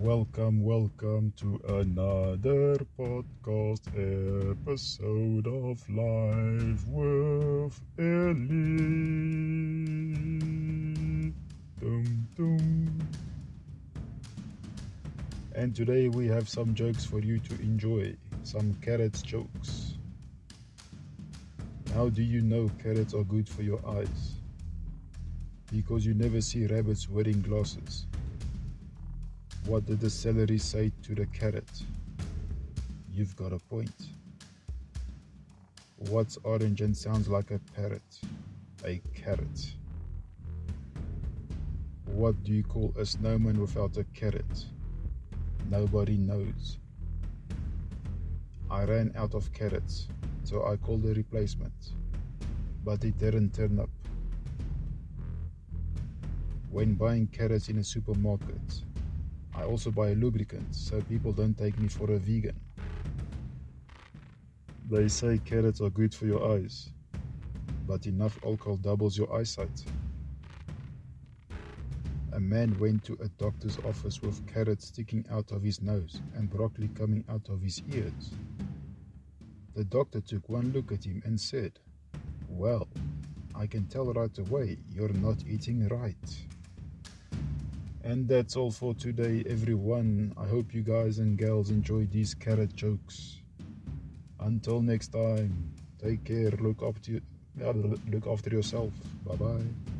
Welcome, welcome to another podcast episode of Live with Ellie. Dum, dum. And today we have some jokes for you to enjoy, some carrots jokes. How do you know carrots are good for your eyes? Because you never see rabbits wearing glasses. What did the celery say to the carrot? You've got a point. What's orange and sounds like a parrot? A carrot. What do you call a snowman without a carrot? Nobody knows. I ran out of carrots, so I called a replacement, but it didn't turn up. When buying carrots in a supermarket, I also buy a lubricant so people don't take me for a vegan. They say carrots are good for your eyes, but enough alcohol doubles your eyesight. A man went to a doctor's office with carrots sticking out of his nose and broccoli coming out of his ears. The doctor took one look at him and said, Well, I can tell right away you're not eating right. And that's all for today, everyone. I hope you guys and girls enjoyed these carrot jokes. Until next time, take care. Look after you, look after yourself. Bye bye.